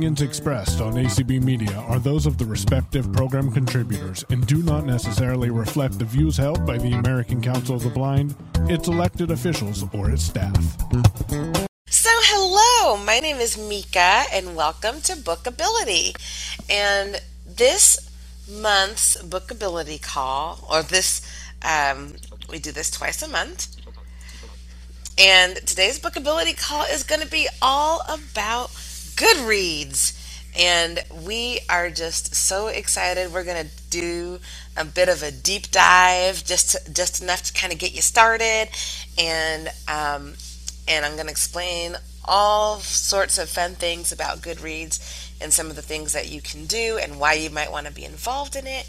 opinions expressed on ACB Media are those of the respective program contributors and do not necessarily reflect the views held by the American Council of the Blind, its elected officials, or its staff. So, hello, my name is Mika, and welcome to Bookability. And this month's Bookability call, or this, um, we do this twice a month. And today's Bookability call is going to be all about Goodreads. And we are just so excited. We're going to do a bit of a deep dive, just to, just enough to kind of get you started, and um, and I'm going to explain all sorts of fun things about Goodreads and some of the things that you can do and why you might want to be involved in it.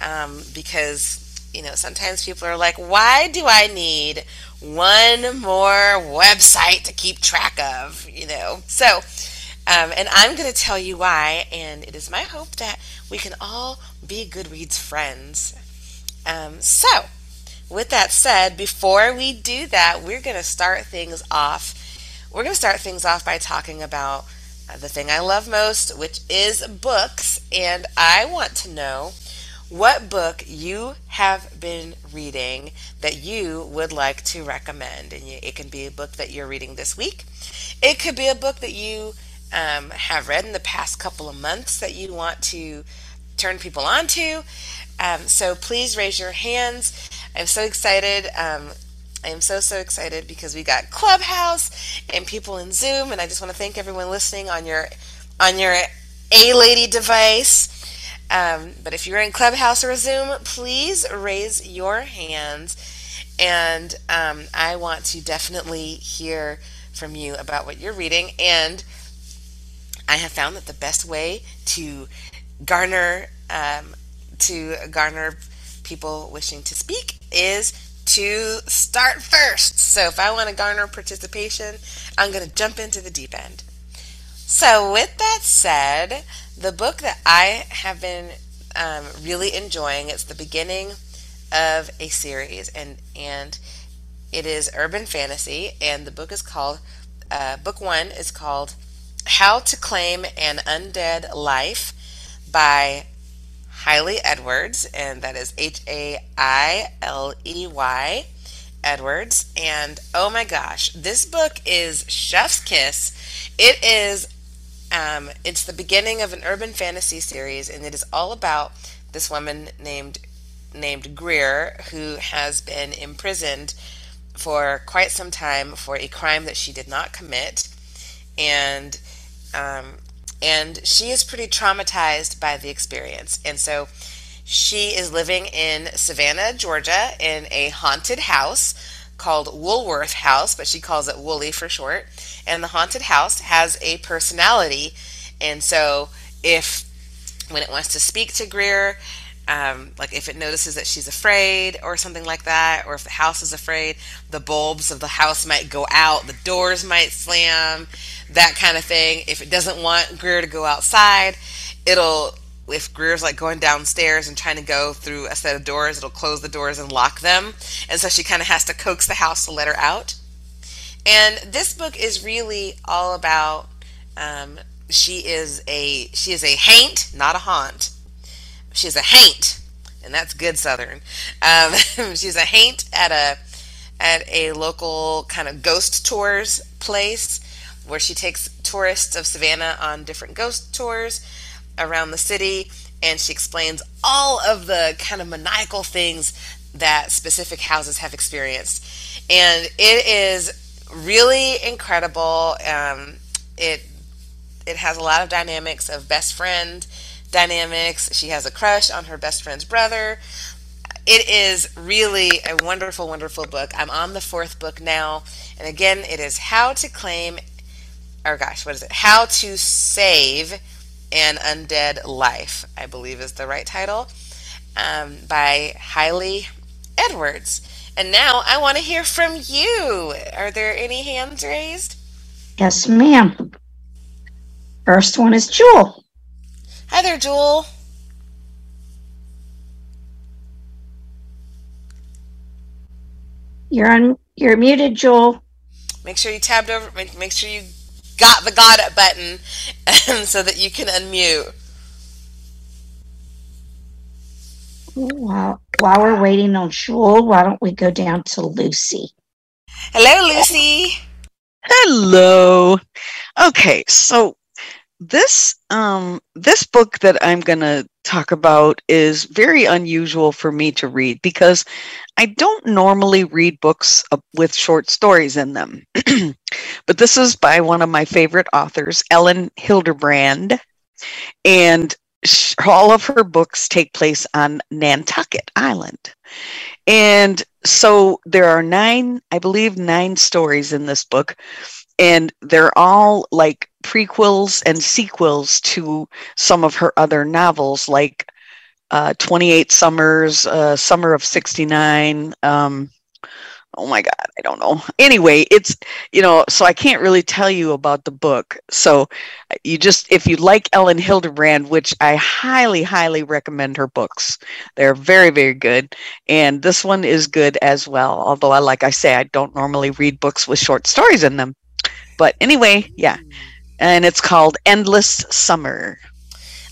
Um, because you know sometimes people are like, why do I need one more website to keep track of? You know, so um, and I'm going to tell you why, and it is my hope that we can all be Goodreads friends. Um, so, with that said, before we do that, we're going to start things off. We're going to start things off by talking about uh, the thing I love most, which is books. And I want to know what book you have been reading that you would like to recommend. And it can be a book that you're reading this week, it could be a book that you um, have read in the past couple of months that you want to turn people on to. Um, so please raise your hands. I'm so excited. Um, I am so so excited because we got Clubhouse and people in Zoom, and I just want to thank everyone listening on your on your A Lady device. Um, but if you're in Clubhouse or Zoom, please raise your hands, and um, I want to definitely hear from you about what you're reading and I have found that the best way to garner um, to garner people wishing to speak is to start first. So if I want to garner participation, I'm going to jump into the deep end. So with that said, the book that I have been um, really enjoying, it's the beginning of a series, and and it is urban fantasy, and the book is called. Uh, book one is called how to Claim an Undead Life by Hailey Edwards, and that is H A I L E Y Edwards. And oh my gosh, this book is Chef's Kiss. It is, um, it's the beginning of an urban fantasy series, and it is all about this woman named named Greer who has been imprisoned for quite some time for a crime that she did not commit, and um, and she is pretty traumatized by the experience. And so she is living in Savannah, Georgia, in a haunted house called Woolworth House, but she calls it Woolly for short. And the haunted house has a personality. And so if when it wants to speak to Greer, um, like if it notices that she's afraid or something like that, or if the house is afraid, the bulbs of the house might go out, the doors might slam, that kind of thing. If it doesn't want Greer to go outside, it'll if Greer's like going downstairs and trying to go through a set of doors, it'll close the doors and lock them. And so she kind of has to coax the house to let her out. And this book is really all about um, she is a she is a haint, not a haunt. She's a haint, and that's good Southern. Um, she's a haint at a at a local kind of ghost tours place where she takes tourists of Savannah on different ghost tours around the city, and she explains all of the kind of maniacal things that specific houses have experienced, and it is really incredible. Um, it it has a lot of dynamics of best friend dynamics. She has a crush on her best friend's brother. It is really a wonderful, wonderful book. I'm on the fourth book now. And again, it is How to Claim, or gosh, what is it? How to Save an Undead Life, I believe is the right title, um, by Hailey Edwards. And now I want to hear from you. Are there any hands raised? Yes, ma'am. First one is Jewel. Hi there, Jewel. You're on. You're muted, Jewel. Make sure you tabbed over. Make, make sure you got the got it button so that you can unmute. While, while we're waiting on Jewel, why don't we go down to Lucy? Hello, Lucy. Hello. Okay, so this um this book that I'm going to talk about is very unusual for me to read because I don't normally read books with short stories in them. but this is by one of my favorite authors, Elin Hilderbrand, and all of her books take place on Nantucket Island. And so there are nine, I believe, nine stories in this book, and they're all like prequels and sequels to some of her other novels, like uh, 28 Summers, uh, Summer of 69. Um, oh my god i don't know. Anyway it's you know so i can't really tell you about the book. So you just if you like Elin Hilderbrand which i highly highly recommend her books. They're very very good. And this one is good as well although i like i say i don't normally read books with short stories in them but anyway yeah. And it's called endless summer.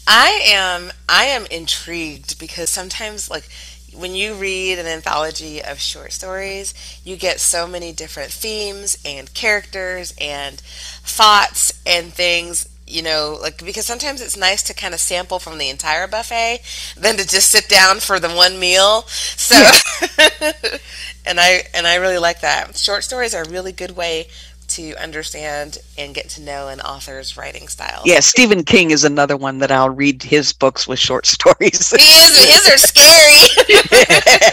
I am i am intrigued because sometimes like when you read an anthology of short stories, you get so many different themes and characters and thoughts and things you know like because sometimes it's nice to kind of sample from the entire buffet than to just sit down for the one meal. So and i and i really like that. Short stories are a really good way to understand and get to know an author's writing style. Yeah, Stephen King is another one that I'll read his books with short stories. his, his are scary.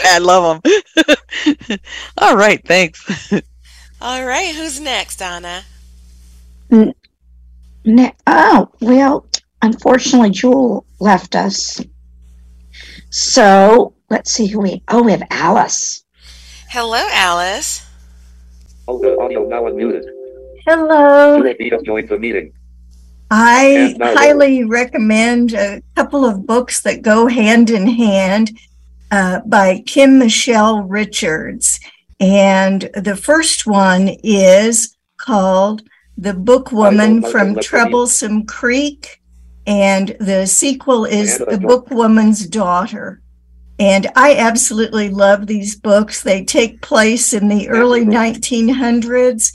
I love them. All right, thanks. All right, who's next, Donna? Ne- oh, well, unfortunately, Jewel left us. So let's see who we. Oh, we have Alice. Hello, Alice. Oh, the audio now unmuted. Hello. You just joined the meeting. I highly recommend a couple of books that go hand in hand uh, by Kim Michele Richards. And the first one is called The Bookwoman from Troublesome Creek. And the sequel is The Bookwoman's Daughter. And I absolutely love these books. They take place in the early 1900s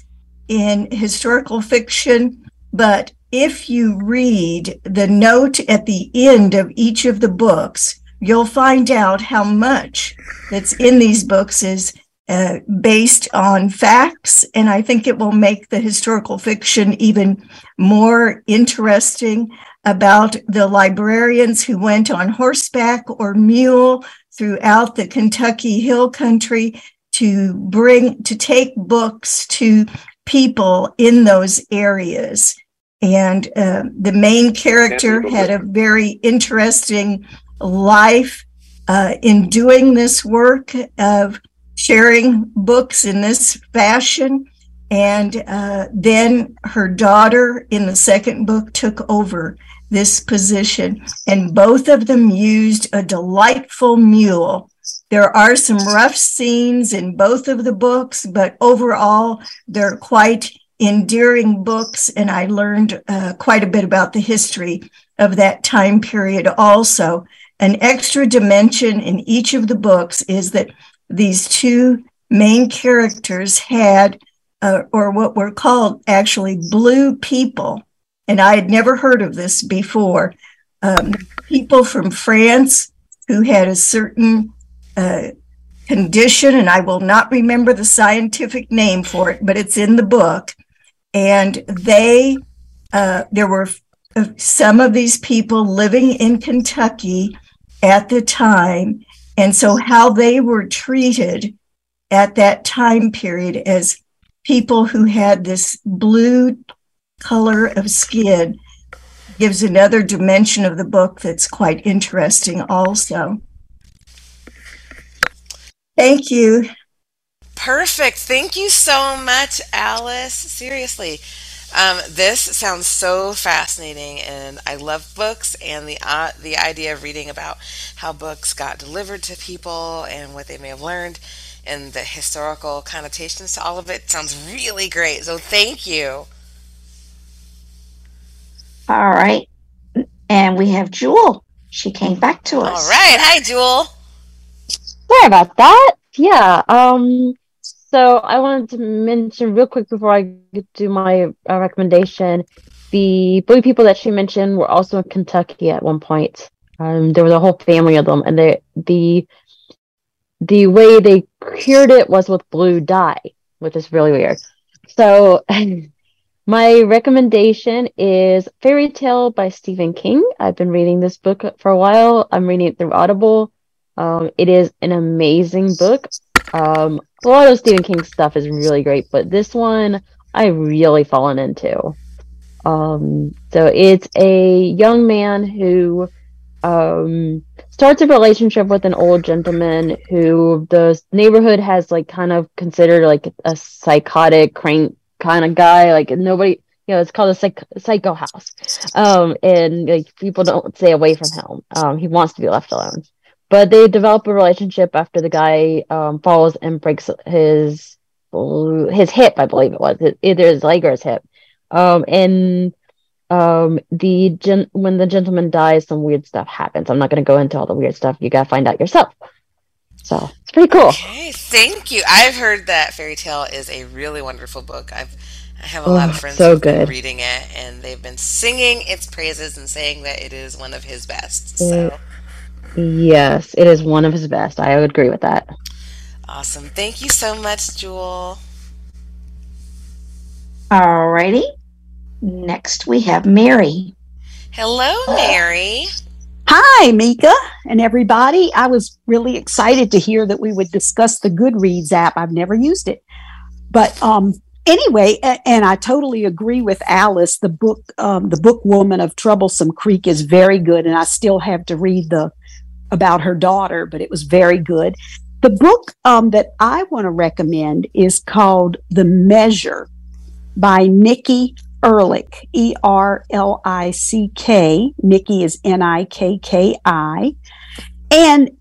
in historical fiction. But if you read the note at the end of each of the books, you'll find out how much that's in these books is uh, based on facts. And I think it will make the historical fiction even more interesting about the librarians who went on horseback or mule throughout the Kentucky Hill Country to bring, to take books to people in those areas. And uh, the main character had a very interesting life uh, in doing this work of sharing books in this fashion. And uh, then her daughter in the second book took over this position, and both of them used a delightful mule. There are some rough scenes in both of the books, but overall, they're quite endearing books, and I learned uh, quite a bit about the history of that time period also. An extra dimension in each of the books is that these two main characters had, uh, or what were called actually blue people and I had never heard of this before. Um, people from France who had a certain uh, condition, and I will not remember the scientific name for it, but it's in the book. And they, uh, there were uh, some of these people living in Kentucky at the time. And so, how they were treated at that time period as people who had this blue color of skin gives another dimension of the book that's quite interesting also. Thank you. Perfect. Thank you so much, Alice. Seriously. Um, this sounds so fascinating, and I love books and the uh, the idea of reading about how books got delivered to people and what they may have learned, and the historical connotations to all of it sounds really great. So thank you. All right. And we have Jewel. She came back to us. All right. Hi, Jewel. Sorry about that. Yeah. Um. So I wanted to mention real quick before I do my uh, recommendation. The Bowie people that she mentioned were also in Kentucky at one point. Um, there was a whole family of them, and they the the way they cured it was with blue dye, which is really weird. So my recommendation is Fairy Tale by Stephen King. I've been reading this book for a while. I'm reading it through Audible. Um, it is an amazing book. Um, a lot of Stephen King stuff is really great, but this one I really fallen into. Um, so it's a young man who um, starts a relationship with an old gentleman who the neighborhood has like kind of considered like a psychotic crank kind of guy. Like nobody, you know, it's called a psych- psycho house. Um, and like people don't stay away from him. Um, he wants to be left alone. But they develop a relationship after the guy um, falls and breaks his his hip, I believe it was, either his leg or his hip. Um, and um the gen- when the gentleman dies some weird stuff happens i'm not going to go into all the weird stuff you gotta find out yourself so it's pretty cool Okay, thank you. I've heard that Fairy Tale is a really wonderful book. I've I have a lot Oh, of friends so who've been good. reading it, and they've been singing its praises and saying that it is one of his best. So yes it is one of his best i would agree with that awesome! Thank you so much, Jewel. All righty. Next, we have Mary. Hello, Mary. Hi, Mika and everybody. I was really excited to hear that we would discuss the Goodreads app. I've never used it. But um, anyway, a- and I totally agree with Alice. The book, um, The Book Woman of Troublesome Creek, is very good. And I still have to read the about her daughter, but it was very good. The book um, that I want to recommend is called The Measure by Nikki Ehrlich, E R L I C K. Nikki is N I K K I. And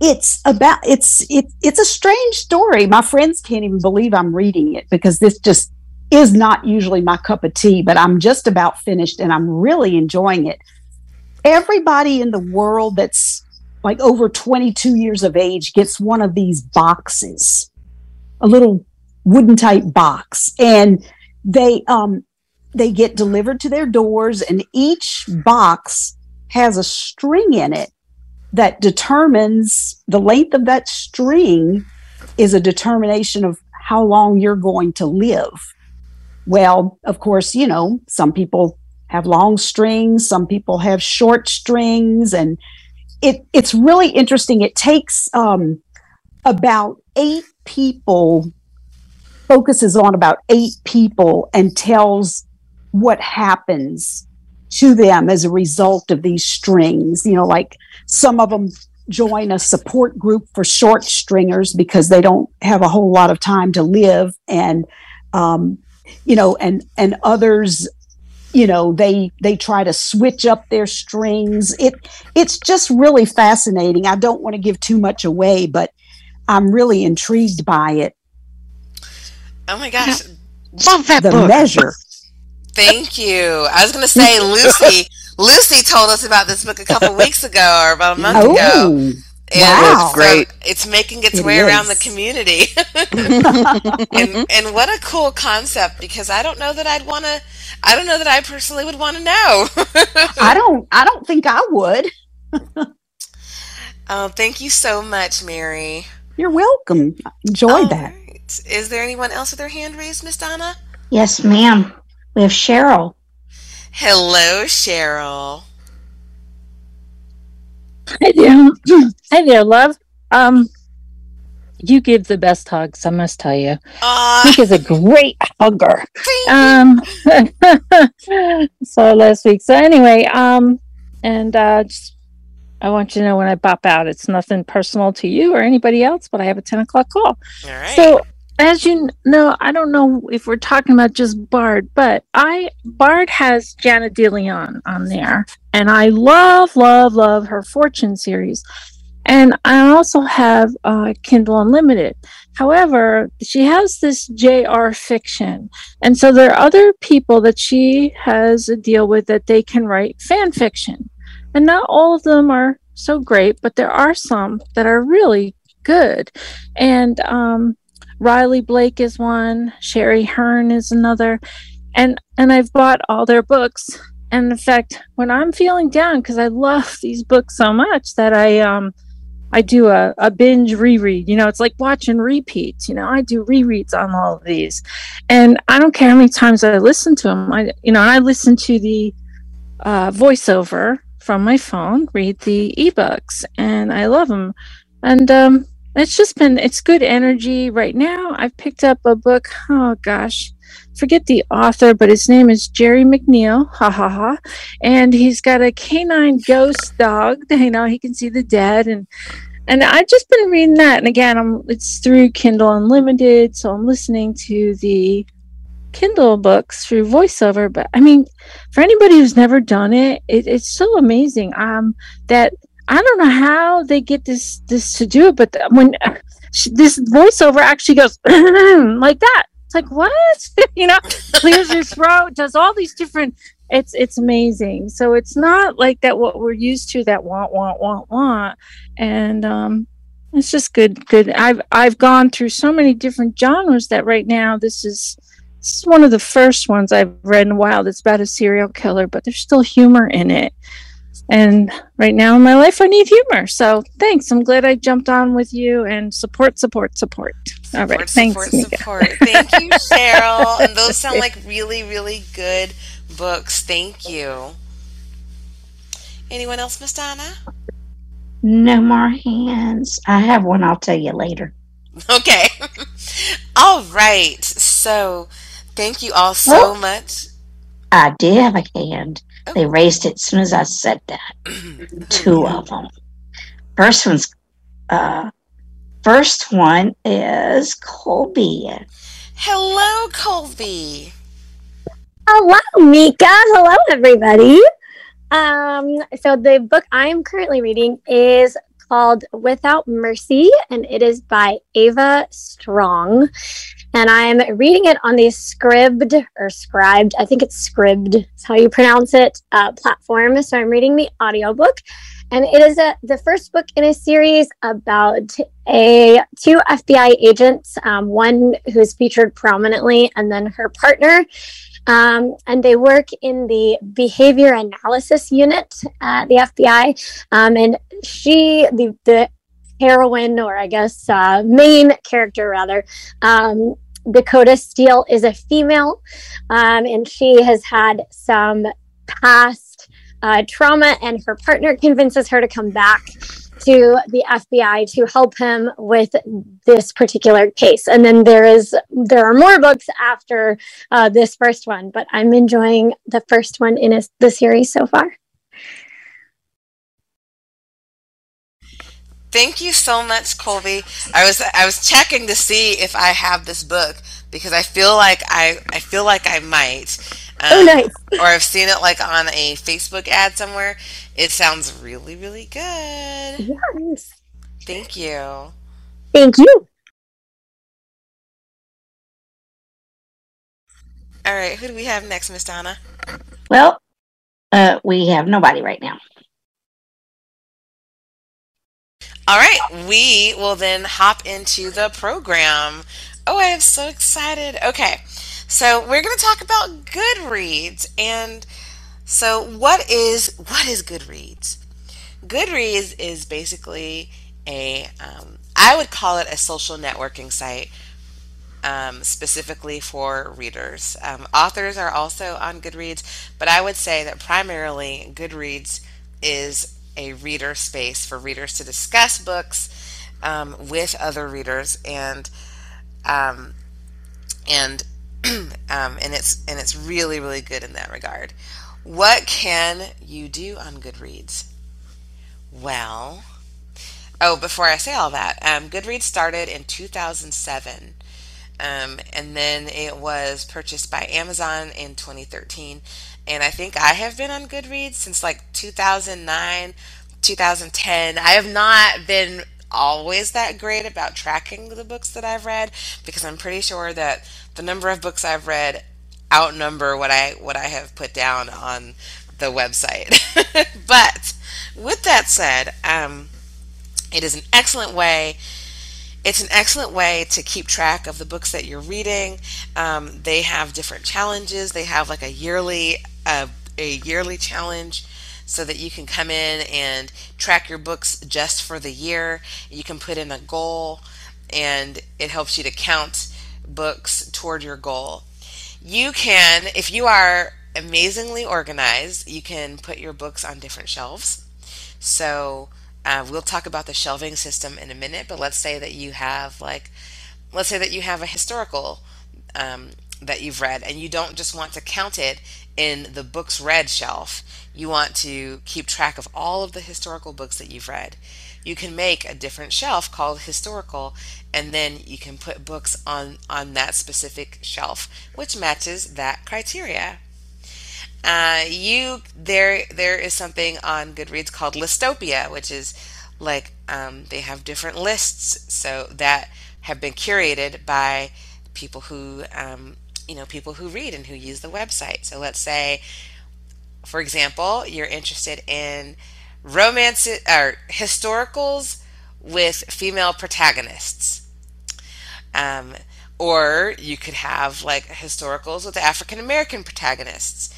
it's about it's it, it's a strange story. My friends can't even believe I'm reading it because this just is not usually my cup of tea, but I'm just about finished and I'm really enjoying it. Everybody in the world that's like over 22 years of age gets one of these boxes, a little wooden type box, and they um they get delivered to their doors, and each box has a string in it that determines the length of that string is a determination of how long you're going to live. Well, of course, you know, some people have long strings, some people have short strings, and it, it's really interesting. It takes um, about eight people, focuses on about eight people, and tells what happens to them as a result of these strings. You know, like some of them join a support group for short stringers because they don't have a whole lot of time to live and um, you know and and others you know they they try to switch up their strings it it's just really fascinating i don't want to give too much away but i'm really intrigued by it Oh my gosh! Love that the book. measure Thank you. I was going to say Lucy. Lucy told us about this book a couple weeks ago, or about a month oh, ago. oh And Wow. so Great. it's making its It way around the community. and and what a cool concept because I don't know that I'd want to I don't know that I personally would want to know. i don't i don't think i would oh, thank you so much, Mary. you're welcome enjoyed All that right. Is there anyone else with their hand raised, Miss Donna? Yes, ma'am. We have Cheryl. Hello, Cheryl. Hi there. Hi there, love. Um, you give the best hugs, I must tell you. Aw, Nick is a great hugger. Um, so last week. So anyway, um, and uh, just I want you to know when I pop out, it's nothing personal to you or anybody else, but I have a ten o'clock call. All right. So as you know, I don't know if we're talking about just Bard, but I Bard has Jana DeLeon on there, and I love, love, love her Fortune series. And I also have uh, Kindle Unlimited. However, she has this JR fiction. And so there are other people that she has a deal with that they can write fan fiction. And not all of them are so great, but there are some that are really good. And um, Riley Blake is one, Sherry Hearn is another. And and I've bought all their books. And in fact, when I'm feeling down, because I love these books so much that I um I do a, a binge reread. You know, it's like watching repeats. You know, I do rereads on all of these, and I don't care how many times I listen to them. I, you know, I listen to the uh, voiceover from my phone, read the ebooks, and I love them. And um, it's just been it's good energy right now. I've picked up a book. Oh gosh, forget the author, but his name is Jerry McNeil. Ha ha ha. And he's got a canine ghost dog. You know, he can see the dead and and I've just been reading that. And again, I'm it's through Kindle Unlimited, so I'm listening to the Kindle books through voiceover. But I mean, for anybody who's never done it, it it's so amazing. Um, that I don't know how they get this this to do it, but when uh, this voiceover actually goes like that, it's like what you know, clears your throat, does all these different. It's it's amazing. So it's not like that what we're used to that want want want want, and um, it's just good good. I've I've gone through so many different genres that right now this is this is one of the first ones I've read in a while that's about a serial killer, but there's still humor in it. And right now in my life, I need humor. So thanks. I'm glad I jumped on with you and support, support, support. All right. Support, thanks. support, support. Thank you, Cheryl. and those sound like really, really good books. Thank you. Anyone else, Miss Donna? No more hands. I have one I'll tell you later. Okay. all right. So thank you all so oh, much. I did have a hand. Oh. They raised it as soon as I said that. Two of them. First one's uh first one is Colby. Hello, Colby. Hello, Mika. Hello, everybody. Um, so the book I'm currently reading is called Without Mercy, and it is by Ava Strong. And I'm reading it on the Scribd or Scribed, I think it's Scribd, is how you pronounce it, uh, platform. So I'm reading the audiobook. And it is a, the first book in a series about a two FBI agents, um, one who's featured prominently, and then her partner. Um, and they work in the behavior analysis unit at the FBI. Um, and she, the, the heroine, or I guess uh, main character rather, um, Dakota Steele is a female, um, and she has had some past uh, trauma, and her partner convinces her to come back to the FBI to help him with this particular case. And then there is there are more books after uh, this first one, but I'm enjoying the first one in a, the series so far. Thank you so much, Colby. I was I was checking to see if I have this book because I feel like I I feel like I might. Oh, um, oh, nice. Or I've seen it like on a Facebook ad somewhere. It sounds really, really good. Yes. Thank you. Thank you. All right, who do we have next, Miss Donna? Well, uh, we have nobody right now. All right, we will then hop into the program. Oh, I am so excited. Okay, so we're going to talk about Goodreads, and so what is what is Goodreads? Goodreads is basically a um, I would call it a social networking site um, specifically for readers. Um, authors are also on Goodreads, but I would say that primarily Goodreads is a reader space for readers to discuss books um, with other readers and um, and um, and it's and it's really really good in that regard. What can you do on Goodreads? Well, oh, before I say all that, um, Goodreads started in 2007. Um, and then it was purchased by Amazon in 2013. And I think I have been on Goodreads since like 2009 2010. I have not been always that great about tracking the books that I've read because I'm pretty sure that the number of books I've read outnumber what I what I have put down on the website. but with that said, um, it is an excellent way. It's an excellent way to keep track of the books that you're reading. Um, they have different challenges. They have like a yearly uh, a yearly challenge so that you can come in and track your books just for the year. You can put in a goal and it helps you to count books toward your goal. You can, if you are amazingly organized, you can put your books on different shelves. So uh, we'll talk about the shelving system in a minute, but let's say that you have like, let's say that you have a historical um, that you've read and you don't just want to count it in the books read shelf. You want to keep track of all of the historical books that you've read. You can make a different shelf called historical and then you can put books on on that specific shelf which matches that criteria. Uh, you there there is something on Goodreads called Listopia, which is like um, they have different lists so that have been curated by people who um, you know people who read and who use the website. So let's say, for example, you're interested in romance or historicals with female protagonists. Um, or you could have like historicals with African American protagonists,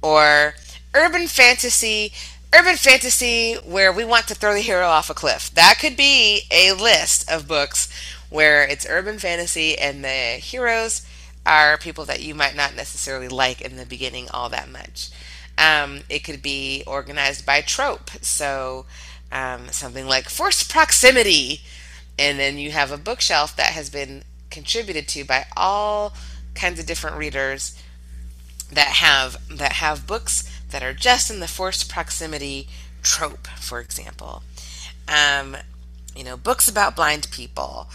or urban fantasy, urban fantasy where we want to throw the hero off a cliff. That could be a list of books where it's urban fantasy and the heroes are people that you might not necessarily like in the beginning all that much. Um, it could be organized by trope. So um, something like forced proximity. And then you have a bookshelf that has been contributed to by all kinds of different readers that have that have books that are just in the forced proximity trope, for example. Um, you know, books about blind people,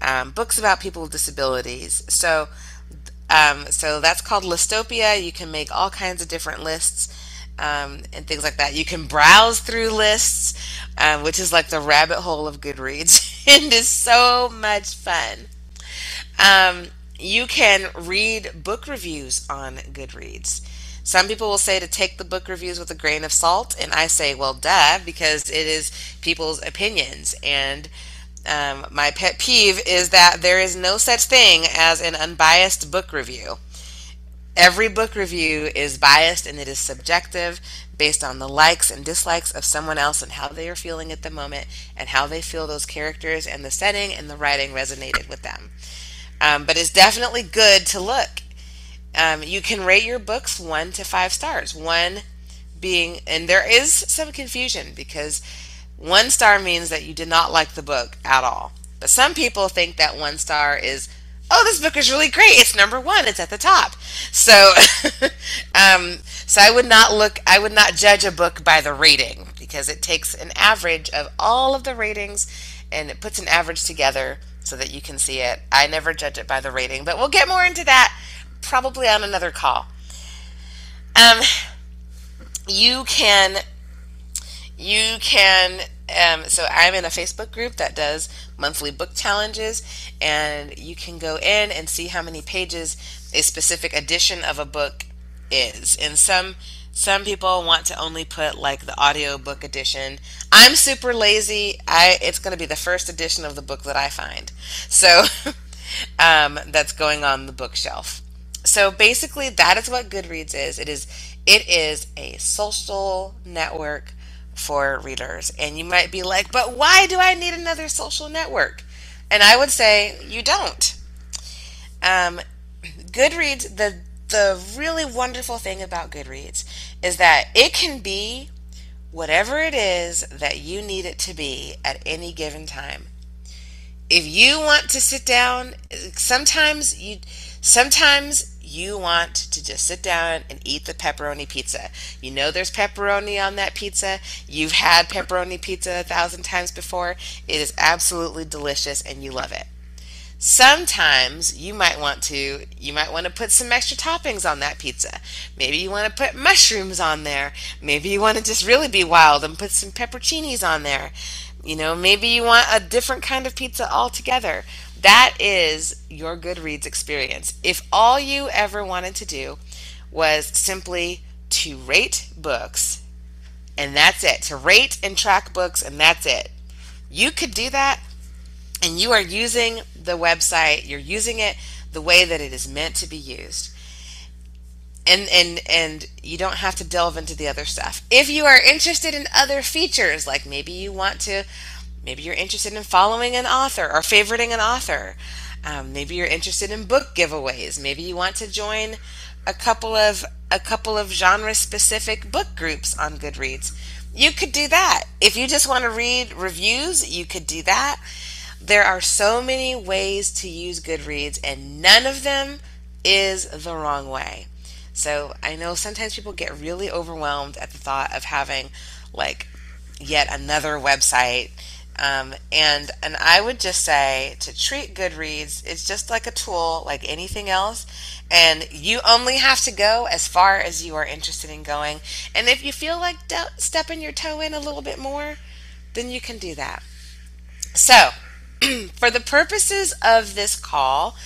um, books about people with disabilities. So um, so that's called Listopia. You can make all kinds of different lists um, and things like that. You can browse through lists, um, which is like the rabbit hole of Goodreads, and is so much fun. Um, you can read book reviews on Goodreads. Some people will say to take the book reviews with a grain of salt, and I say, well, duh, because it is people's opinions. And um, my pet peeve is that there is no such thing as an unbiased book review. Every book review is biased and it is subjective based on the likes and dislikes of someone else and how they are feeling at the moment and how they feel those characters and the setting and the writing resonated with them. Um, but it's definitely good to look. Um, you can rate your books one to five stars. One being, and there is some confusion because one star means that you did not like the book at all. But some people think that one star is, oh, this book is really great. It's number one. It's at the top. So, um, so I would not look. I would not judge a book by the rating because it takes an average of all of the ratings and it puts an average together so that you can see it. I never judge it by the rating, but we'll get more into that probably on another call. Um, you can you can um, so i'm in a facebook group that does monthly book challenges and you can go in and see how many pages a specific edition of a book is. And some some people want to only put like the audio book edition. I'm super lazy. I it's going to be the first edition of the book that i find. So um, that's going on the bookshelf. So basically that is what goodreads is. It is it is a social network for readers. And you might be like, but why do I need another social network? And I would say you don't. Um, Goodreads, the the really wonderful thing about Goodreads is that it can be whatever it is that you need it to be at any given time. If you want to sit down, sometimes you sometimes you want to just sit down and eat the pepperoni pizza. You know there's pepperoni on that pizza. You've had pepperoni pizza a thousand times before. It is absolutely delicious and you love it. Sometimes you might want to you might want to put some extra toppings on that pizza. Maybe you want to put mushrooms on there. Maybe you want to just really be wild and put some pepperoncinis on there. You know, maybe you want a different kind of pizza altogether. That is your Goodreads experience. If all you ever wanted to do was simply to rate books and that's it, to rate and track books and that's it, you could do that and you are using the website, you're using it the way that it is meant to be used. And and and you don't have to delve into the other stuff. If you are interested in other features, like maybe you want to maybe you're interested in following an author or favoriting an author. Um, maybe you're interested in book giveaways. Maybe you want to join a couple of a couple of genre specific book groups on Goodreads. You could do that. If you just want to read reviews, you could do that. There are so many ways to use Goodreads, and none of them is the wrong way. So I know sometimes people get really overwhelmed at the thought of having like yet another website. Um, and and I would just say to treat Goodreads, it's just like a tool, like anything else, and you only have to go as far as you are interested in going. And if you feel like de- stepping your toe in a little bit more, then you can do that. So, for the purposes of this call,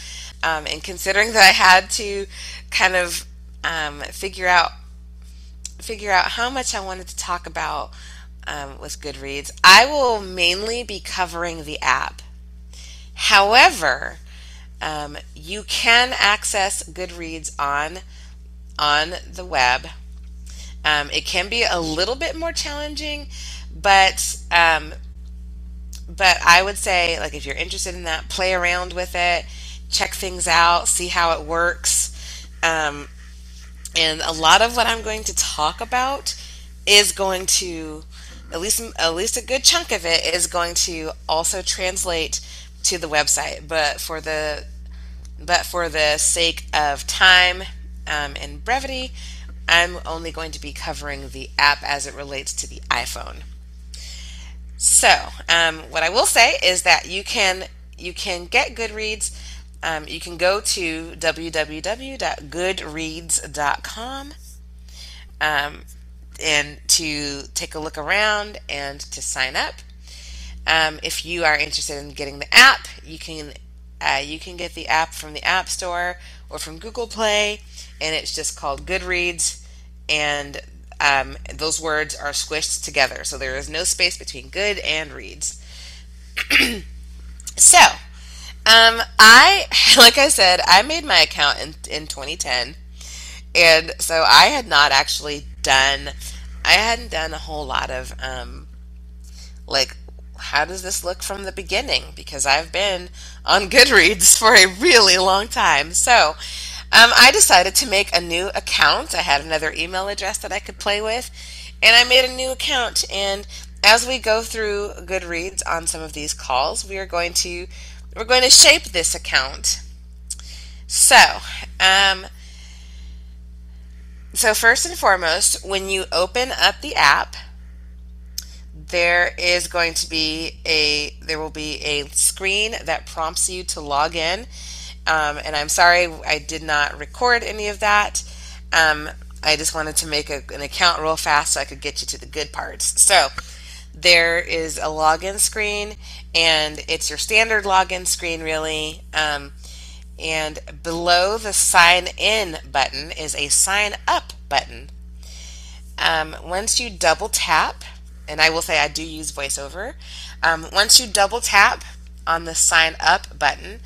um, and considering that I had to kind of um, figure out figure out how much I wanted to talk about um, with Goodreads, I will mainly be covering the app. However, um, you can access Goodreads on on the web. Um, it can be a little bit more challenging, but um, but I would say like if you're interested in that, play around with it, check things out, see how it works. Um, and a lot of what I'm going to talk about is going to at least at least a good chunk of it is going to also translate to the website. But for the but for the sake of time um, and brevity, I'm only going to be covering the app as it relates to the iPhone. So, um, what I will say is that you can you can get Goodreads. Um, you can go to www.goodreads.com um, and to take a look around and to sign up. Um, if you are interested in getting the app, you can uh, you can get the app from the App Store or from Google Play, and it's just called Goodreads. And um, those words are squished together, so there is no space between good and reads. so, um, I, like I said, I made my account in, in 2010, and so I had not actually done, I hadn't done a whole lot of, um, like, how does this look from the beginning? Because I've been on Goodreads for a really long time. So, um, I decided to make a new account. I had another email address that I could play with, and I made a new account. And as we go through Goodreads on some of these calls, we are going to we're going to shape this account. So, um, so first and foremost, when you open up the app, there is going to be a there will be a screen that prompts you to log in um, and I'm sorry I did not record any of that. Um, I just wanted to make a, an account real fast so I could get you to the good parts. So there is a login screen, and it's your standard login screen, really. Um, and below the sign in button is a sign up button. Um, once you double tap, and I will say I do use VoiceOver, um, once you double tap on the sign up button,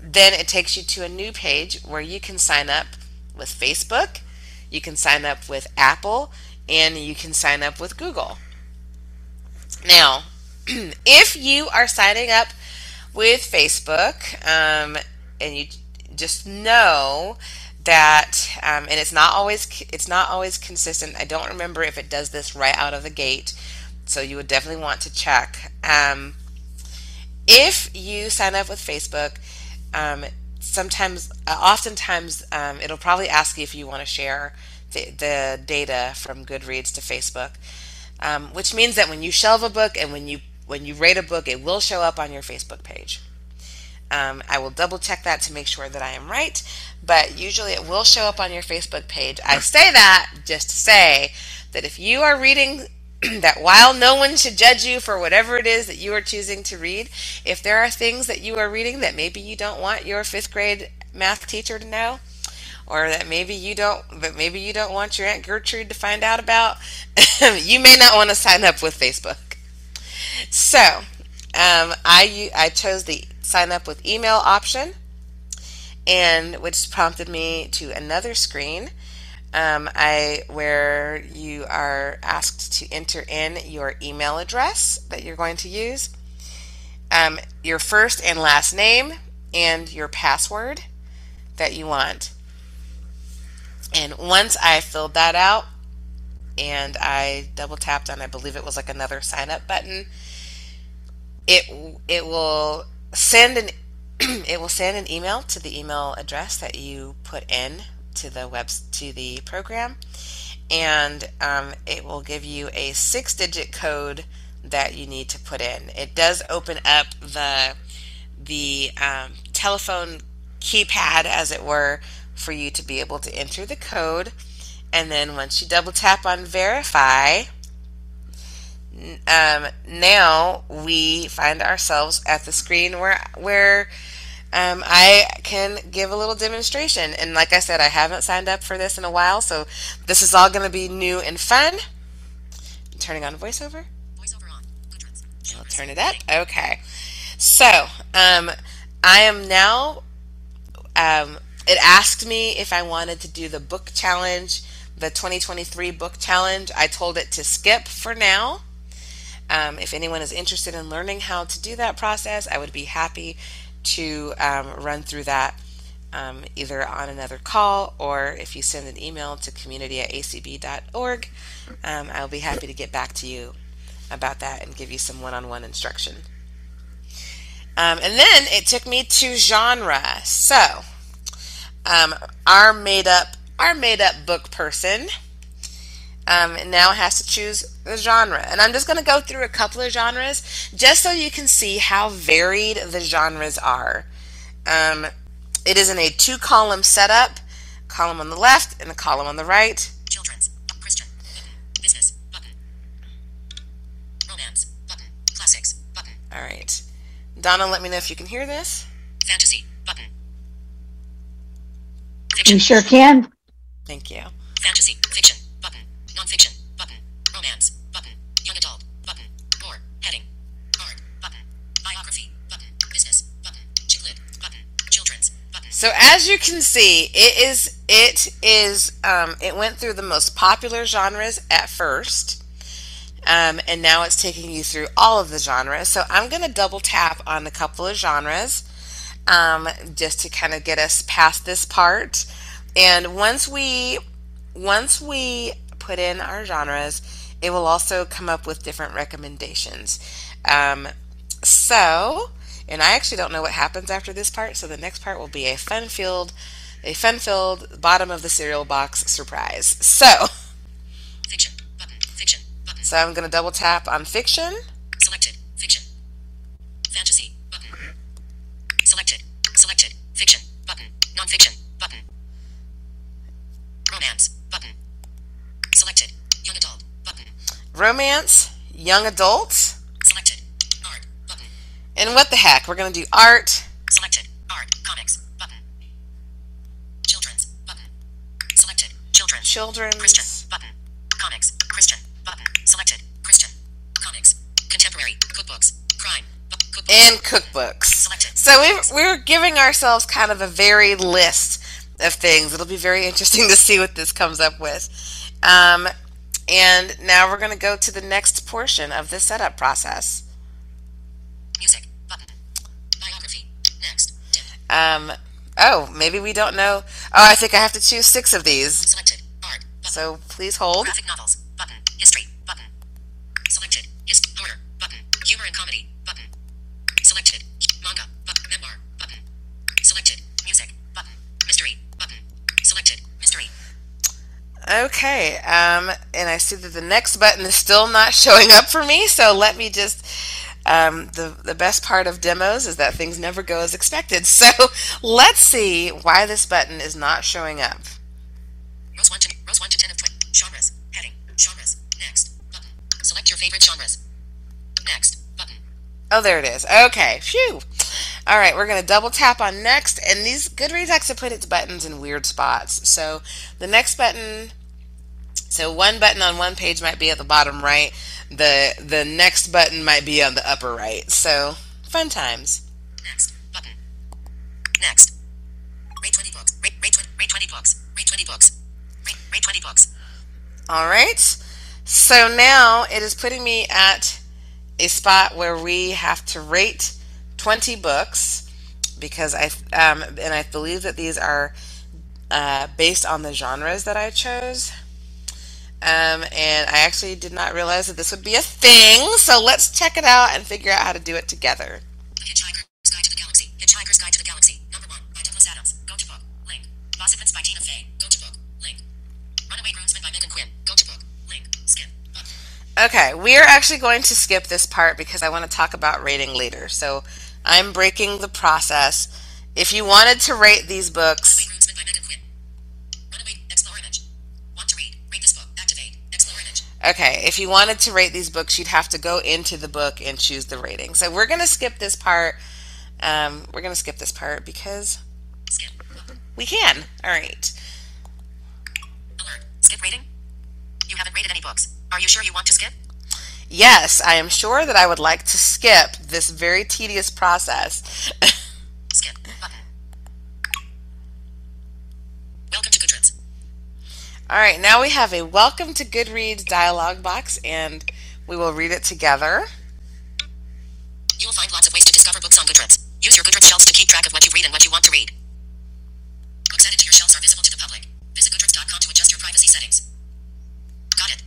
then it takes you to a new page where you can sign up with Facebook, you can sign up with Apple, and you can sign up with Google. Now, if you are signing up with Facebook, um, and you just know that, um, and it's not always it's not always consistent. I don't remember if it does this right out of the gate, so you would definitely want to check. Um, if you sign up with Facebook, um, sometimes, uh, oftentimes, um, it'll probably ask you if you want to share the, the data from Goodreads to Facebook, um, which means that when you shelve a book and when you when you rate a book, it will show up on your Facebook page. Um, I will double check that to make sure that I am right, but usually it will show up on your Facebook page. I say that just to say that if you are reading that while no one should judge you for whatever it is that you are choosing to read, if there are things that you are reading that maybe you don't want your fifth grade math teacher to know, or that maybe you don't but maybe you don't want your aunt gertrude to find out about you may not want to sign up with facebook so um, I, I chose the sign up with email option and which prompted me to another screen. Um, I where you are asked to enter in your email address that you're going to use um, your first and last name and your password that you want. And once I filled that out and I double tapped on, I believe it was like another sign up button, it it will send an it will send an email to the email address that you put in to the web to the program, and um, it will give you a six digit code that you need to put in. It does open up the the um, telephone keypad, as it were, for you to be able to enter the code. And then once you double tap on verify, um, now we find ourselves at the screen where where um, I can give a little demonstration. And like I said, I haven't signed up for this in a while, so this is all going to be new and fun. I'm turning on voiceover. Voiceover on. I'll turn it up. Okay. So um, I am now um, it asked me if I wanted to do the book challenge, the 2023 book challenge. I told it to skip for now. Um, if anyone is interested in learning how to do that process, I would be happy to um, run through that um, either on another call or if you send an email to community at acb.org, um, I'll be happy to get back to you about that and give you some one on one instruction. Um, and then it took me to genre. So, um, our made up our made up book person um, now has to choose the genre. And I'm just going to go through a couple of genres just so you can see how varied the genres are. Um, it is in a two column setup column on the left and a column on the right. Children's, Christian, business, button. Romance, button. Classics, button. All right. Donna, let me know if you can hear this. Fantasy, Fiction. You sure can. Thank you. Fantasy, fiction, button. Nonfiction, button. Romance, button. Young adult, button. More, heading. Art, button. Biography, button. Business, button. Chick button. Children's, button. So as you can see, it is it is um, it went through the most popular genres at first. Um, and now it's taking you through all of the genres. So I'm going to double tap on a couple of genres um, just to kind of get us past this part. And once we once we put in our genres, it will also come up with different recommendations. Um, so, and I actually don't know what happens after this part, so the next part will be a fun-filled, a fun-filled bottom of the cereal box surprise. So, fiction button, fiction button. So I'm going to double tap on fiction. Selected fiction, fantasy button. Selected, selected fiction button, nonfiction button. Romance button. Selected. Young adult button. Romance, young adult. Selected. Art button. And what the heck? We're going to do art. Selected. Art. Comics button. Children's button. Selected. Children. Children's. Christian button. Comics. Christian button. Selected. Christian. Comics. Contemporary. Cookbooks. Crime. Cookbooks. And cookbooks. Selected. So we we're giving ourselves kind of a varied list of things. It'll be very interesting to see what this comes up with. Um, and now we're going to go to the next portion of the setup process. Music button. Biography. Next. Um, oh, maybe we don't know. Oh, I think I have to choose six of these. Selected. Art. Button. So please hold. Graphic novels. Button. History. Button. Selected. Hist. Horror. Button. Humor and comedy. Button. Selected. Manga. Button. Memoir. Button. Selected. Music. Button. Mystery. Button. Selected. Mystery. Okay, um, and I see that the next button is still not showing up for me, so let me just um, the the best part of demos is that things never go as expected. So let's see why this button is not showing up. Rows one to rows one to ten of twi- genres. Heading. Genres. Next. Button. Select your favorite genres. Next. Button. Oh, there it is. Okay, phew. All right, we're going to double tap on next, and these Goodreads actually put its buttons in weird spots. So the next button, so one button on one page might be at the bottom right. The the next button might be on the upper right. So fun times. Next. Button. Next. Rate 20 books. Rate, rate, 20, rate 20 books. Rate 20 books. Rate, rate 20 books. All right. So now it is putting me at a spot where we have to rate 20 books because I um, and I believe that these are uh, based on the genres that I chose. Um, and I actually did not realize that this would be a thing. So let's check it out and figure out how to do it together. Hitchhiker's Guide to the Galaxy. Hitchhiker's Guide to the Galaxy. Number one by Douglas Adams. Go to book. Link. Bossypants by Tina Fey. Go to book. Link. Runaway Groomsmen by Meghan Quinn. Go to book. Link. Skip. Button. Okay, we are actually going to skip this part because I want to talk about rating later. So I'm breaking the process. If you wanted to rate these books, Runaway Groomsmen by Meghan Quinn. Runaway. Explore image. Want to read. Rate this book. Activate. Explore image. okay, if you wanted to rate these books, you'd have to go into the book and choose the rating. So we're going to skip this part. Um, we're going to skip this part because Skip. We can. All right. Alert. Skip rating. You haven't rated any books. Are you sure you want to skip? Yes, I am sure that I would like to skip this very tedious process. Skip. Button. Welcome to Goodreads. All right, now we have a welcome to Goodreads dialog box, and we will read it together. You will find lots of ways to discover books on Goodreads. Use your Goodreads shelves to keep track of what you read and what you want to read. Books added to your shelves are visible to the public. Visit goodreads.com to adjust your privacy settings. Got it.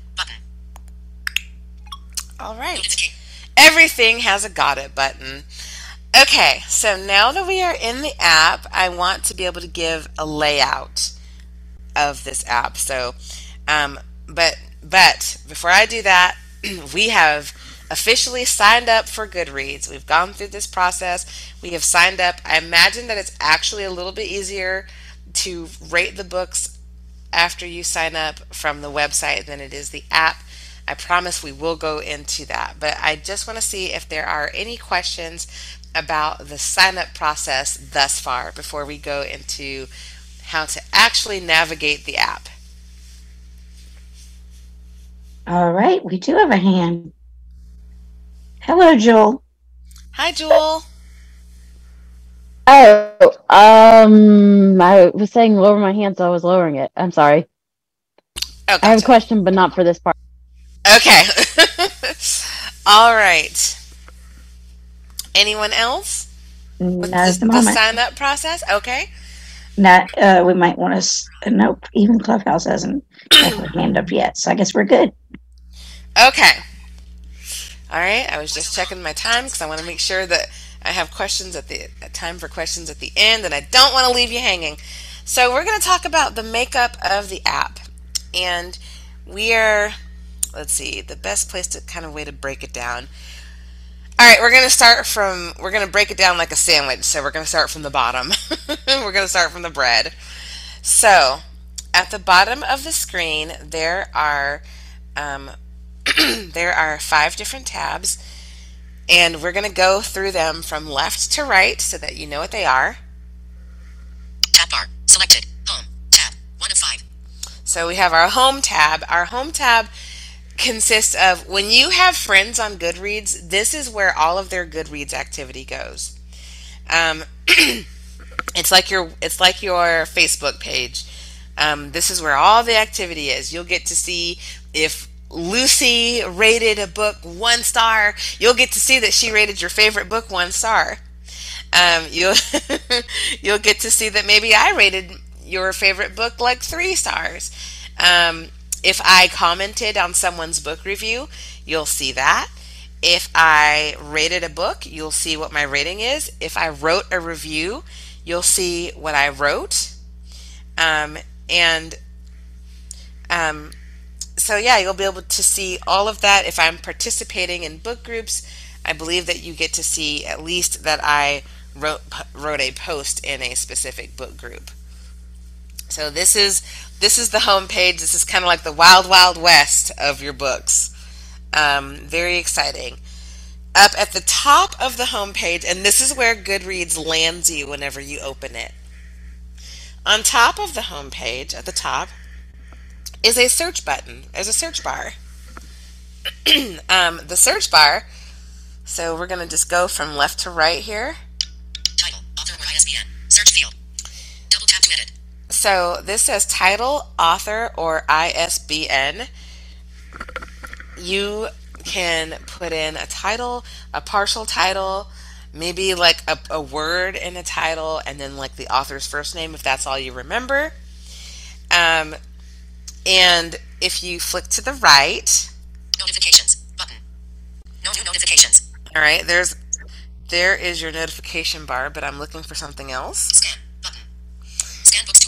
All right. Everything has a got it button. Okay, so now that we are in the app, I want to be able to give a layout of this app. So, um, but but before I do that, we have officially signed up for Goodreads. We've gone through this process. We have signed up. I imagine that it's actually a little bit easier to rate the books after you sign up from the website than it is the app. I promise we will go into that, but I just want to see if there are any questions about the sign up process thus far before we go into how to actually navigate the app. All right, we do have a hand. Hello, Jewel. Hi, Jewel. Oh, um, I was saying lower my hand, so I was lowering it. I'm sorry. Oh, I have a question, but not for this part. Okay. All right. Anyone else? With Not the, at the the sign up process? Okay. Not, uh, we might want to. Nope, even Clubhouse hasn't hand up yet. So I guess we're good. Okay. All right. I was just checking my time because I want to make sure that I have questions at the a time for questions at the end, and I don't want to leave you hanging. So we're going to talk about the makeup of the app, and we are. Let's see. The best place to kind of way to break it down. All right, we're going to start from. We're going to break it down like a sandwich. So we're going to start from the bottom. we're going to start from the bread. So at the bottom of the screen, there are um, there are five different tabs, and we're going to go through them from left to right so that you know what they are. Tab bar. Selected. Home. Tab. One of five. So we have our home tab. Our home tab consists of when you have friends on Goodreads, this is where all of their Goodreads activity goes. Um, it's like your it's like your Facebook page. Um, this is where all the activity is. You'll get to see if Lucy rated a book one star. You'll get to see that she rated your favorite book one star. Um, you'll you'll get to see that maybe I rated your favorite book like three stars. Um, if I commented on someone's book review, you'll see that. If I rated a book, you'll see what my rating is. If I wrote a review, you'll see what I wrote. Um, and um, so, yeah, you'll be able to see all of that. If I'm participating in book groups, I believe that you get to see at least that I wrote wrote a post in a specific book group. So this is this is the home page. This is kind of like the wild wild west of your books. Um, very exciting. Up at the top of the home page, and this is where Goodreads lands you whenever you open it. On top of the home page, at the top, is a search button. There's a search bar. um, the search bar. So we're going to just go from left to right here. Title, author or ISBN. Search field. Double tap to edit. So this says title, author, or ISBN. You can put in a title, a partial title, maybe like a, a word in a title, and then like the author's first name if that's all you remember. Um, and if you flick to the right, Notifications. Button. No new notifications. all right, there's there is your notification bar, but I'm looking for something else. Scan. Button. Scan books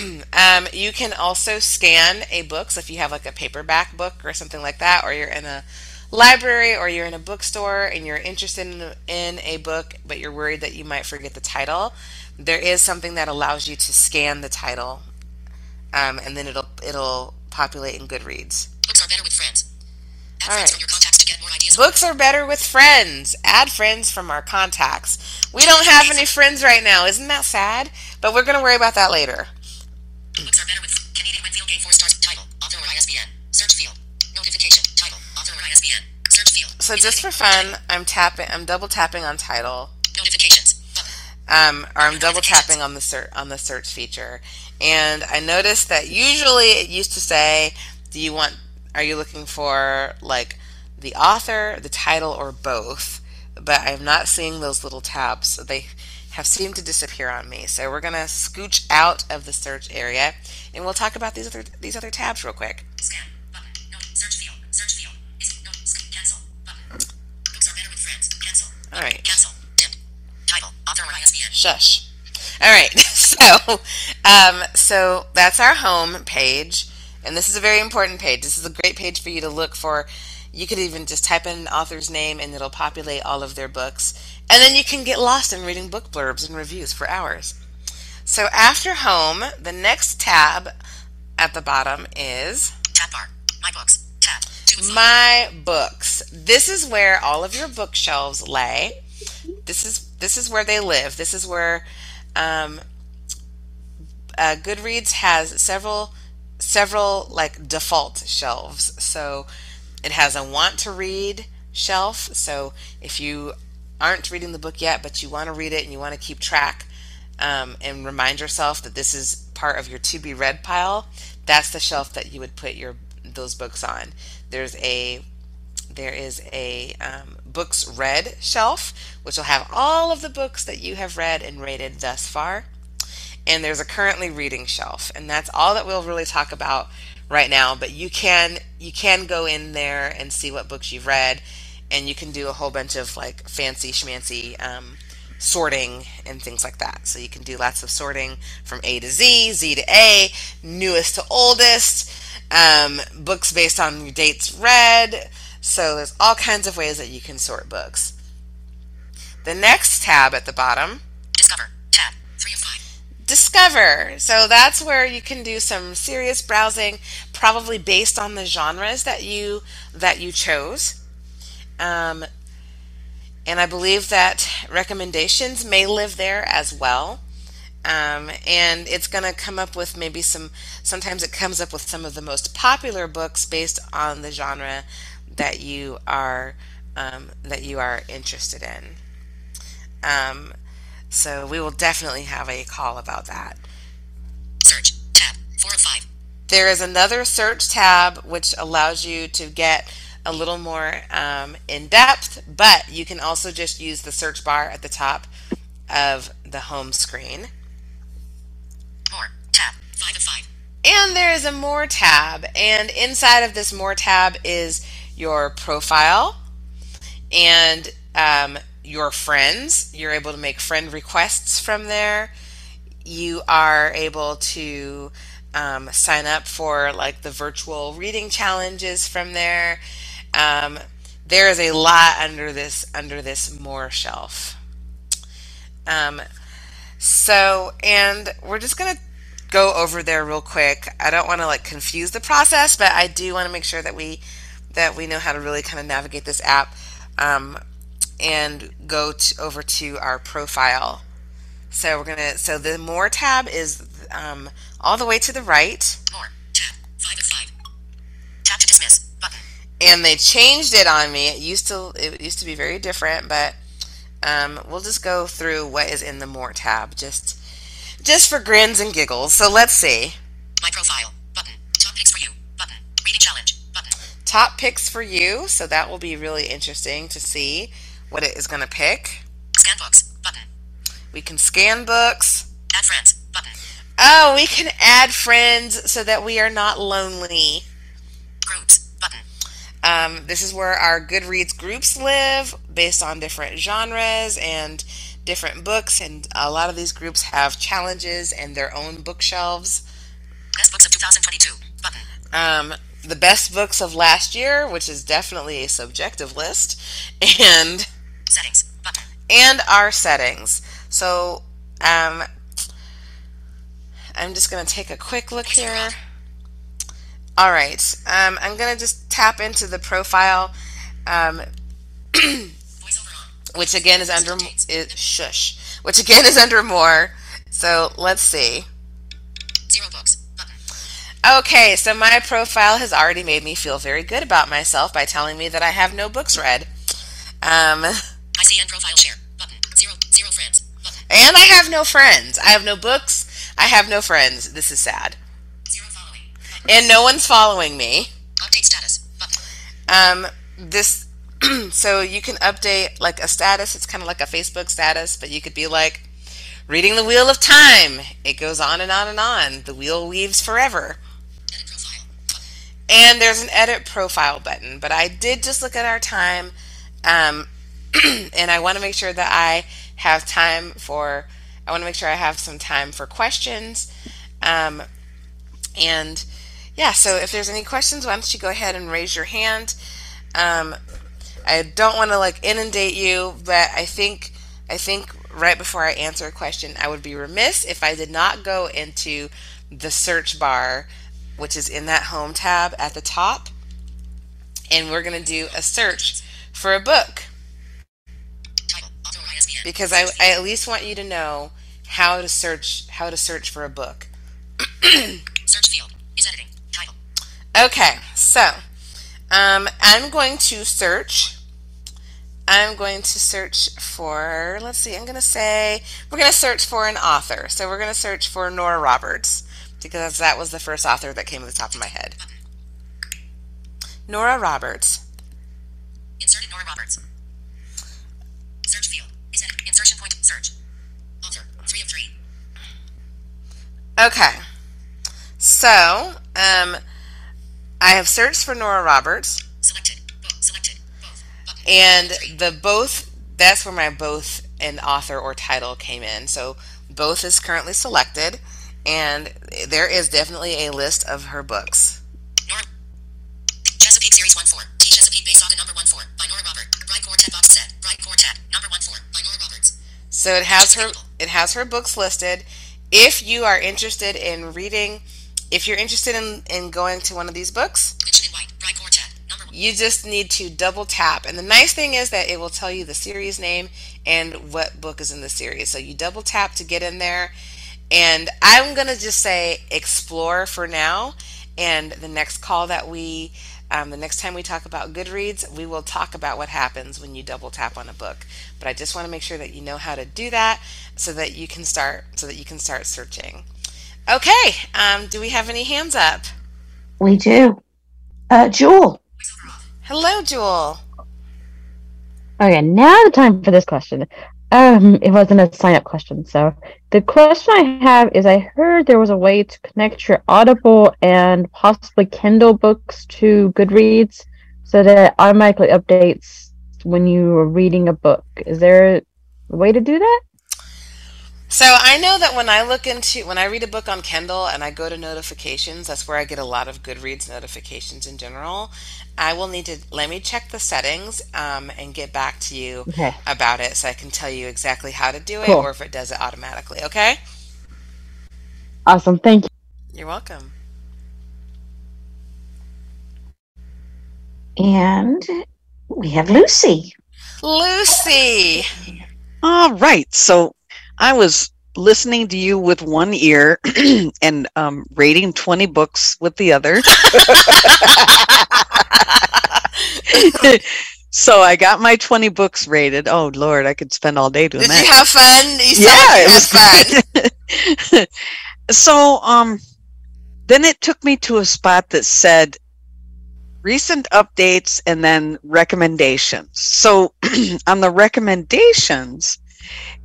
Um, you can also scan a book. So if you have like a paperback book or something like that, or you're in a library or you're in a bookstore and you're interested in, in a book, but you're worried that you might forget the title, there is something that allows you to scan the title, um, and then it'll it'll populate in Goodreads. Books are better with friends. Add All friends right. from your contacts to get more ideas. Books are better with friends. Add friends from our contacts. We don't have any friends right now. Isn't that sad? But we're going to worry about that later. Books are better with Canadian Winfield Game 4 stars. Title, author or ISBN. Search field. Notification. Title, author or ISBN. Search field. So just for fun, I'm tapping. I'm double tapping on title. Notifications. Um, or I'm double tapping on the search on the search feature, and I noticed that usually it used to say, "Do you want? Are you looking for like the author, the title, or both?" But I'm not seeing those little tabs. So they have seemed to disappear on me. So we're gonna scooch out of the search area, and we'll talk about these other these other tabs real quick. Scan. Button. No. Search field. Search field. Is no. Cancel. Button. Books are better with friends. Cancel. All right. Cancel. Dimmed. Title, author or ISBN. Shush. All right. So, um, so that's our home page, and this is a very important page. This is a great page for you to look for. You could even just type in an author's name, and it'll populate all of their books, and then you can get lost in reading book blurbs and reviews for hours. So after home, the next tab at the bottom is Tab bar. My books. Tab. Two of five. my books. This is where all of your bookshelves lay. This is this is where they live. This is where um, uh, Goodreads has several several like default shelves. So it has a want to read shelf. So if you aren't reading the book yet, but you want to read it and you want to keep track um, and remind yourself that this is part of your to be read pile, that's the shelf that you would put your those books on. There's a there is a um, books read shelf, which will have all of the books that you have read and rated thus far. And there's a currently reading shelf, and that's all that we'll really talk about right now. But you can you can go in there and see what books you've read, and you can do a whole bunch of like fancy schmancy um, sorting and things like that. So you can do lots of sorting from A to Z, Z to A, newest to oldest, um, books based on your dates read. So there's all kinds of ways that you can sort books. The next tab at the bottom, Discover. Tab. Three of five. Discover. So that's where you can do some serious browsing, probably based on the genres that you that you chose. Um, and I believe that recommendations may live there as well. Um, and it's going to come up with maybe some. Sometimes it comes up with some of the most popular books based on the genre that you are um, that you are interested in. Um, so we will definitely have a call about that. Search. Tab. Four of five. There is another search tab which allows you to get a little more um, in depth, but you can also just use the search bar at the top of the home screen. More. Tab. Five of five. And there is a more tab, and inside of this more tab is your profile and um, your friends. You're able to make friend requests from there. You are able to um, sign up for like the virtual reading challenges from there. Um, there is a lot under this under this more shelf. Um, so, and we're just gonna go over there real quick. I don't want to like confuse the process, but I do want to make sure that we that we know how to really kind of navigate this app um, and go to, over to our profile. So we're gonna so the more tab is um, all the way to the right. More. Tab. Five five. Tap to dismiss. And they changed it on me. It used to it used to be very different, but um, we'll just go through what is in the more tab just just for grins and giggles. So let's see. My profile. Button. Top picks for you. Button. Reading challenge. Button. Top picks for you, so that will be really interesting to see what it is going to pick. Scan books. Button. We can scan books. Add friends. Button. Oh, we can add friends so that we are not lonely. Groups. Um, this is where our Goodreads groups live based on different genres and different books. And a lot of these groups have challenges and their own bookshelves. Best books of 2022. Button. Um, the best books of last year, which is definitely a subjective list, and Settings. Button. and our settings. So um, I'm just going to take a quick look here. All right, um, I'm going to just tap into the profile, um, which again is under is, shush, which again is under more. So let's see. Zero books. Button. Okay, so my profile has already made me feel very good about myself by telling me that I have no books read. Um, ICN profile share. Button. Zero. Zero friends. Button. and I have no friends. I have no books. I have no friends. This is sad. And no one's following me. Update status. Um, this, so you can update like a status. It's kind of like a Facebook status, but you could be like, reading the Wheel of Time. It goes on and on and on. The wheel weaves forever. Edit profile. Button. And there's an edit profile button, but I did just look at our time, um, and I want to make sure that I have time for. I want to make sure I have some time for questions, um, and yeah. So if there's any questions, why don't you go ahead and raise your hand? Um, I don't want to like inundate you, but I think I think right before I answer a question, I would be remiss if I did not go into the search bar, which is in that home tab at the top, and we're going to do a search for a book because I, I at least want you to know how to search how to search for a book. Search field. Is editing. Okay, so um, I'm going to search. I'm going to search for, let's see, I'm going to say, we're going to search for an author. So we're going to search for Nora Roberts because that was the first author that came to the top of my head. Nora Roberts. Inserted Nora Roberts. Search field. Is edit. Insertion point. Search. Author. Three of three. Okay, so um, I have searched for Nora Roberts. Selected. Both. Selected. Both. Button. and the both that's where my both and author or title came in so both is currently selected and there is definitely a list of her books Nora. Chesapeake Series 1 4. T. Chesapeake Bay Saga number 1 4. By Nora Robert. Bride Quartet box set. Bride Quartet. Number 1 4. By Nora Roberts. so it has her it has her books listed if you are interested in reading if you're interested in, in going to one of these books Vision in White. Bride Quartet. Number 1. you just need to double tap and the nice thing is that it will tell you the series name and what book is in the series so you double tap to get in there and i'm going to just say explore for now and the next call that we um, the next time we talk about goodreads we will talk about what happens when you double tap on a book but i just want to make sure that you know how to do that so that you can start so that you can start searching okay um, do we have any hands up We do. Uh, Jewel. Hello jewel Okay, now the time for this question. Um, it wasn't a sign up question. So the question I have is I heard there was a way to connect your Audible and possibly Kindle books to Goodreads so that it automatically updates when you are reading a book. Is there a way to do that? So I know that when I look into when I read a book on Kindle and I go to notifications, that's where I get a lot of Goodreads notifications in general. I will need to let me check the settings um, and get back to you Okay. about it so I can tell you exactly how to do it Cool. or if it does it automatically. Okay? Awesome. Thank you. You're welcome. And we have Lucy. Lucy. All right. So I was listening to you with one ear and um, rating 20 books with the other. so I got my 20 books rated. Oh, Lord, I could spend all day doing Did that. you have fun? You yeah, it was fun. so um then it took me to a spot that said recent updates and then recommendations. So on the recommendations,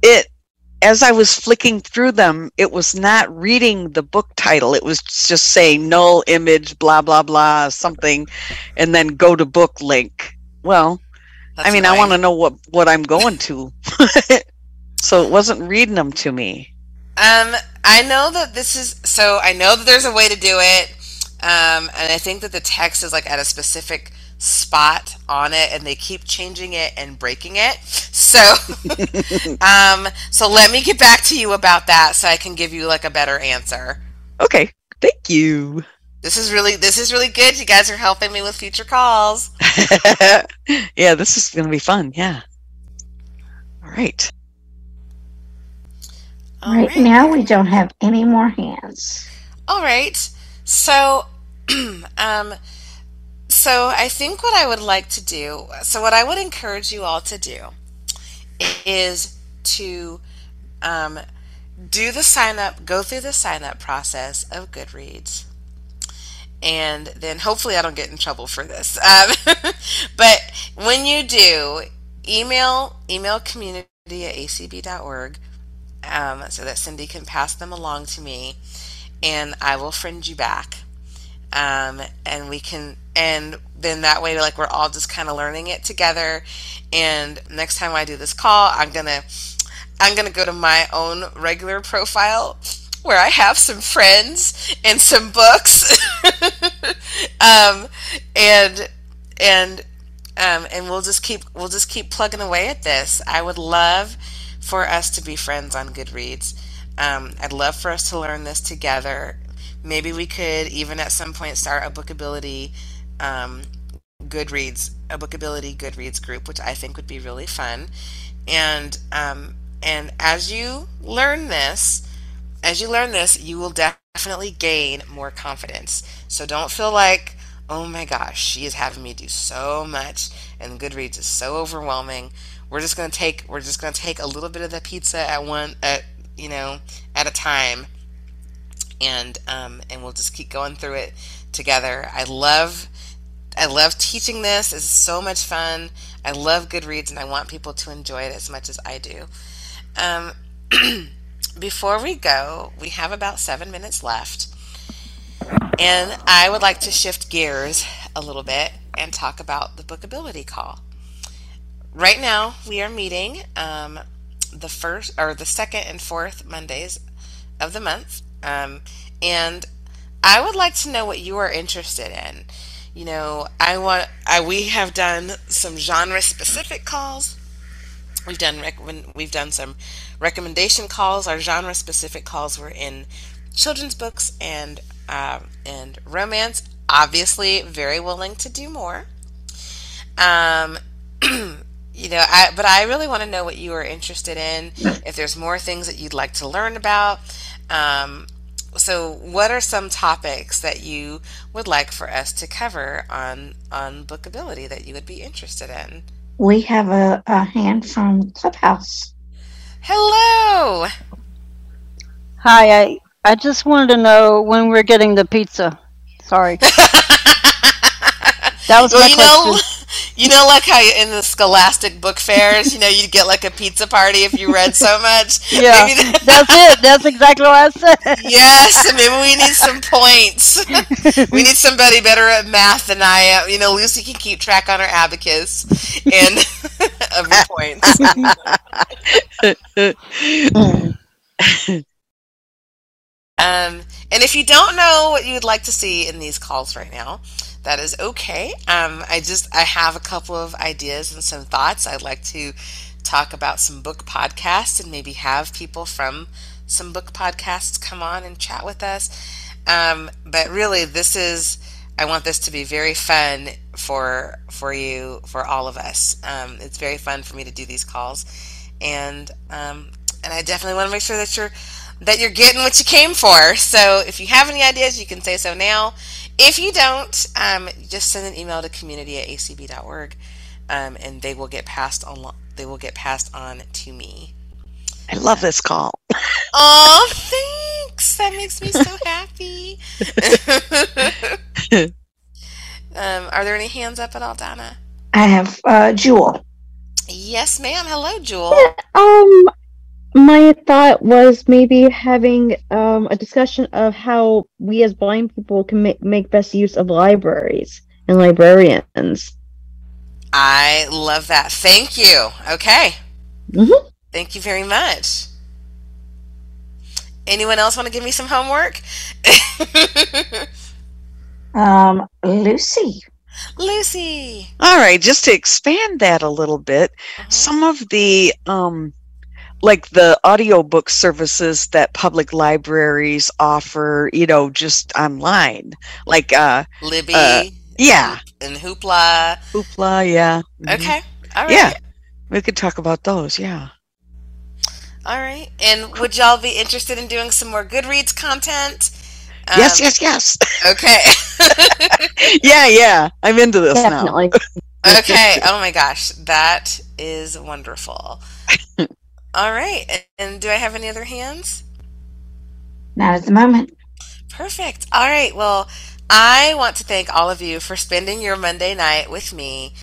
it as I was flicking through them, it was not reading the book title. It was just saying null image, blah blah blah, something, and then go to book link. Well, I That's mean, I want to know what what I'm going to. so it wasn't reading them to me. Um, I know that this is so. I know that there's a way to do it, um, and I think that the text is like at a specific spot on it, and they keep changing it and breaking it. So, um, so let me get back to you about that, so I can give you like a better answer. Okay, thank you. This is really this is really good. You guys are helping me with future calls. yeah, this is going to be fun. Yeah. All right. All right, right. now, we don't have any more hands. All right. So, um, so I think what I would like to do, so what I would encourage you all to do is to um, do the sign up, go through the sign up process of Goodreads. And then hopefully I don't get in trouble for this. Um, but when you do, email email community at acb.org um, so that Cindy can pass them along to me, and I will friend you back, um, and we can, and then that way, like we're all just kind of learning it together. And next time I do this call, I'm gonna, I'm gonna go to my own regular profile where I have some friends and some books, um, and and um, and we'll just keep we'll just keep plugging away at this. I would love for us to be friends on Goodreads. Um, I'd love for us to learn this together. Maybe we could even at some point start a bookability um, Goodreads, a bookability Goodreads group, which I think would be really fun. And um, and as you learn this, as you learn this, you will definitely gain more confidence. So don't feel like, oh my gosh, she is having me do so much, and Goodreads is so overwhelming. We're just gonna take we're just gonna take a little bit of the pizza at one at you know at a time, and um, and we'll just keep going through it together. I love I love teaching this. It's so much fun. I love Goodreads, and I want people to enjoy it as much as I do. Um, before we go, we have about seven minutes left. And I would like to shift gears a little bit and talk about the bookability call. Right now, we are meeting um, the first or the second and fourth Mondays of the month. Um, and I would like to know what you are interested in. You know, I want I we have done some genre specific calls. We've done rec- we've done some recommendation calls. Our genre specific calls were in children's books and um, and romance. Obviously, very willing to do more. Um, you know, I but I really want to know what you are interested in. If there's more things that you'd like to learn about. Um, so, what are some topics that you would like for us to cover on on bookability that you would be interested in? We have a, a hand from Clubhouse. Hello. Hi, I I just wanted to know when we're getting the pizza. Sorry. that was Well, my you question. know, you know, like how in the Scholastic book fairs, you know, you'd get like a pizza party if you read so much. Yeah, that- that's it. That's exactly what I said. yes, maybe we need some points. we need somebody better at math than I am. You know, Lucy can keep track on her abacus and of the points. Um, and if you don't know what you would like to see in these calls right now, that is okay. Um, I just I have a couple of ideas and some thoughts. I'd like to talk about some book podcasts and maybe have people from some book podcasts come on and chat with us. Um, but really, this is I want this to be very fun for for you for all of us. Um, it's very fun for me to do these calls, and um, and I definitely want to make sure that you're that you're getting what you came for. So if you have any ideas, you can say so now. If you don't, um, just send an email to community at acb.org, um, and they will get passed on. They will get passed on to me. I love this call. Oh, thanks. That makes me so happy. um, are there any hands up at all, Donna? I have uh, Jewel. Yes, ma'am. Hello, Jewel. Um, my thought was maybe having um, a discussion of how we as blind people can make, make best use of libraries and librarians. I love that. Thank you. Okay. Mm-hmm. Thank you very much. Anyone else want to give me some homework? Um, Lucy. Lucy. All right, just to expand that a little bit, some of the um like the audiobook services that public libraries offer, you know, just online. Like uh Libby. uh, yeah. And Hoopla. Hoopla, yeah. Mhm. Okay. All right. Yeah. We could talk about those, yeah. All right. And would y'all be interested in doing some more Goodreads content? yes, Um, yes, yes. Okay. yeah, yeah. I'm into this Definitely. now. okay. Oh my gosh. That is wonderful. All right. And- do I have any other hands? Not at the moment. Perfect. All right. Well, I want to thank all of you for spending your Monday night with me.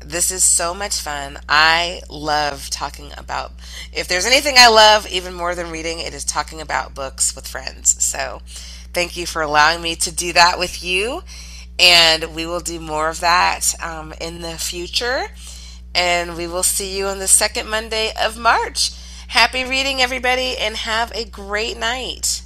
This is so much fun. I love talking about, if there's anything I love even more than reading, it is talking about books with friends. So thank you for allowing me to do that with you. And we will do more of that um, in the future. And we will see you on the second Monday of March. Happy reading, everybody, and have a great night.